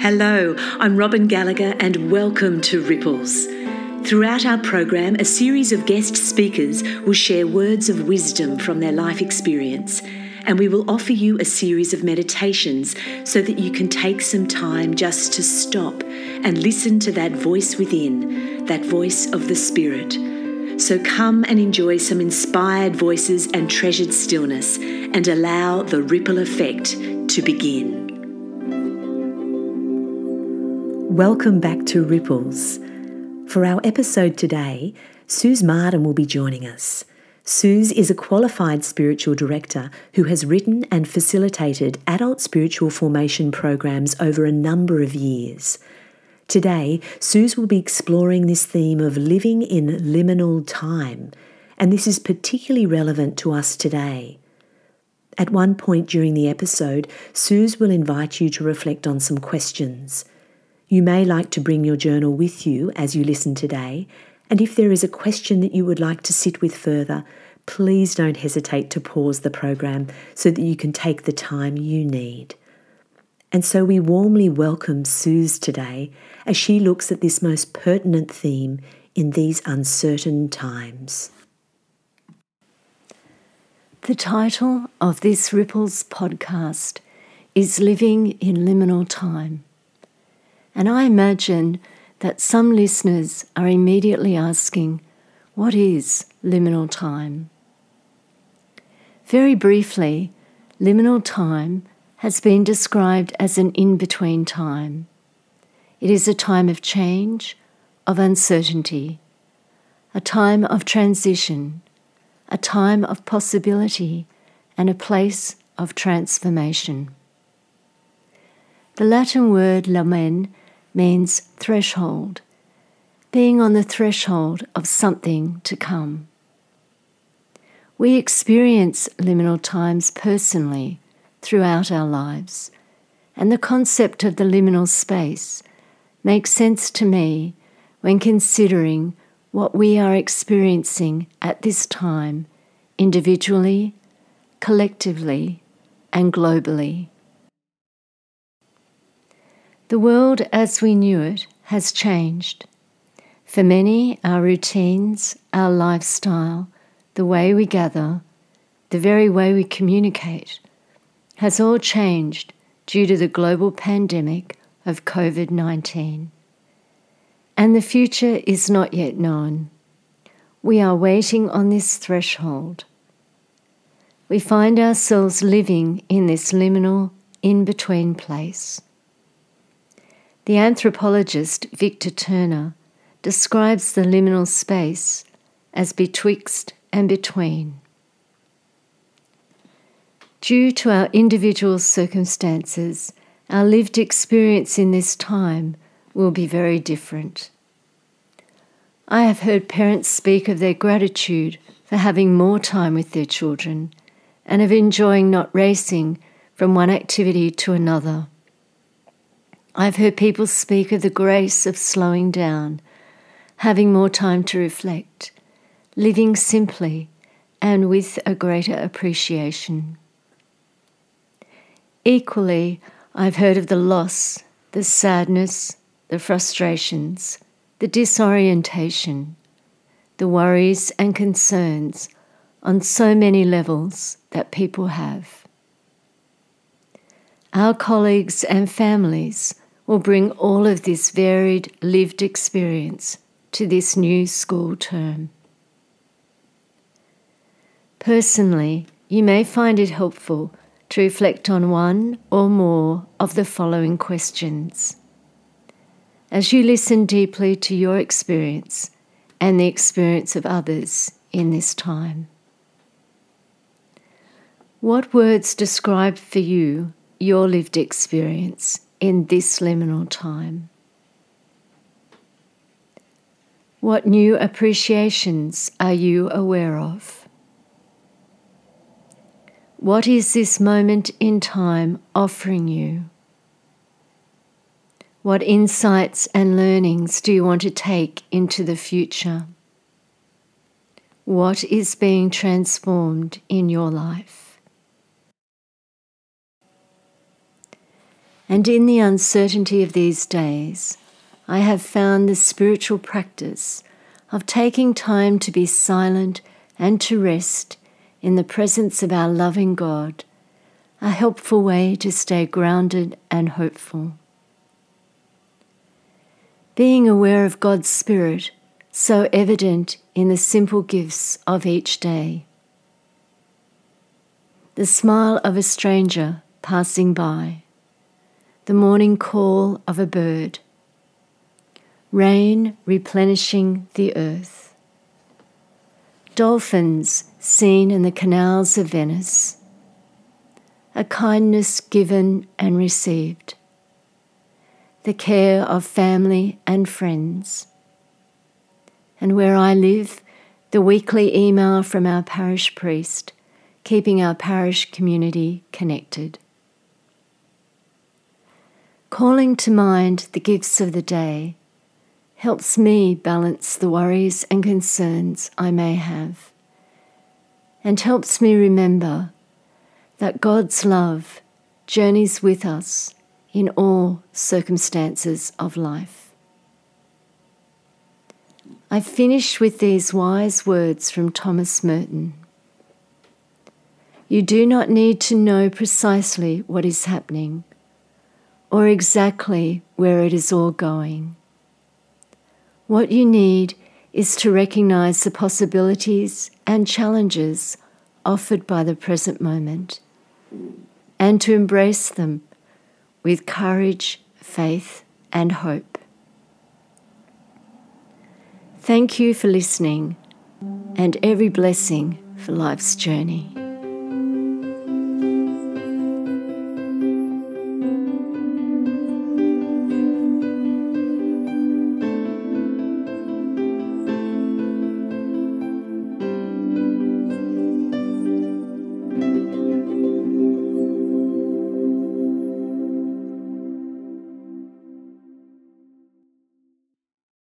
Hello, I'm Robin Gallagher, and welcome to Ripples. Throughout our program, a series of guest speakers will share words of wisdom from their life experience, and we will offer you a series of meditations so that you can take some time just to stop and listen to that voice within, that voice of the Spirit. So come and enjoy some inspired voices and treasured stillness, and allow the ripple effect to begin. Welcome back to Ripples. For our episode today, Suze Martin will be joining us. Suze is a qualified spiritual director who has written and facilitated adult spiritual formation programs over a number of years. Today, Suze will be exploring this theme of living in liminal time, and this is particularly relevant to us today. At one point during the episode, Suze will invite you to reflect on some questions. You may like to bring your journal with you as you listen today, and if there is a question that you would like to sit with further, please don't hesitate to pause the program so that you can take the time you need. And so we warmly welcome Suze today as she looks at this most pertinent theme in these uncertain times. The title of this Ripples podcast is Living in Liminal Time. And I imagine that some listeners are immediately asking, What is liminal time? Very briefly, liminal time has been described as an in between time. It is a time of change, of uncertainty, a time of transition, a time of possibility, and a place of transformation. The Latin word lumen means threshold, being on the threshold of something to come. We experience liminal times personally throughout our lives, and the concept of the liminal space makes sense to me when considering what we are experiencing at this time, individually, collectively, and globally. The world as we knew it has changed. For many, our routines, our lifestyle, the way we gather, the very way we communicate, has all changed due to the global pandemic of COVID 19. And the future is not yet known. We are waiting on this threshold. We find ourselves living in this liminal, in between place. The anthropologist Victor Turner describes the liminal space as betwixt and between. Due to our individual circumstances, our lived experience in this time will be very different. I have heard parents speak of their gratitude for having more time with their children and of enjoying not racing from one activity to another. I've heard people speak of the grace of slowing down, having more time to reflect, living simply and with a greater appreciation. Equally, I've heard of the loss, the sadness, the frustrations, the disorientation, the worries and concerns on so many levels that people have. Our colleagues and families will bring all of this varied lived experience to this new school term. Personally, you may find it helpful to reflect on one or more of the following questions. As you listen deeply to your experience and the experience of others in this time, what words describe for you your lived experience in this liminal time? What new appreciations are you aware of? What is this moment in time offering you? What insights and learnings do you want to take into the future? What is being transformed in your life? And in the uncertainty of these days, I have found the spiritual practice of taking time to be silent and to rest in the presence of our loving God a helpful way to stay grounded and hopeful. Being aware of God's Spirit, so evident in the simple gifts of each day. The smile of a stranger passing by, the morning call of a bird, rain replenishing the earth, dolphins seen in the canals of Venice a kindness given and received, the care of family and friends. And where I live, the weekly email from our parish priest, keeping our parish community connected. Calling to mind the gifts of the day helps me balance the worries and concerns I may have, and helps me remember that God's love journeys with us in all circumstances of life. I finish with these wise words from Thomas Merton. You do not need to know precisely what is happening or exactly where it is all going. What you need is to recognize the possibilities and challenges offered by the present moment and to embrace them with courage, faith, and hope. Thank you for listening and every blessing for life's journey.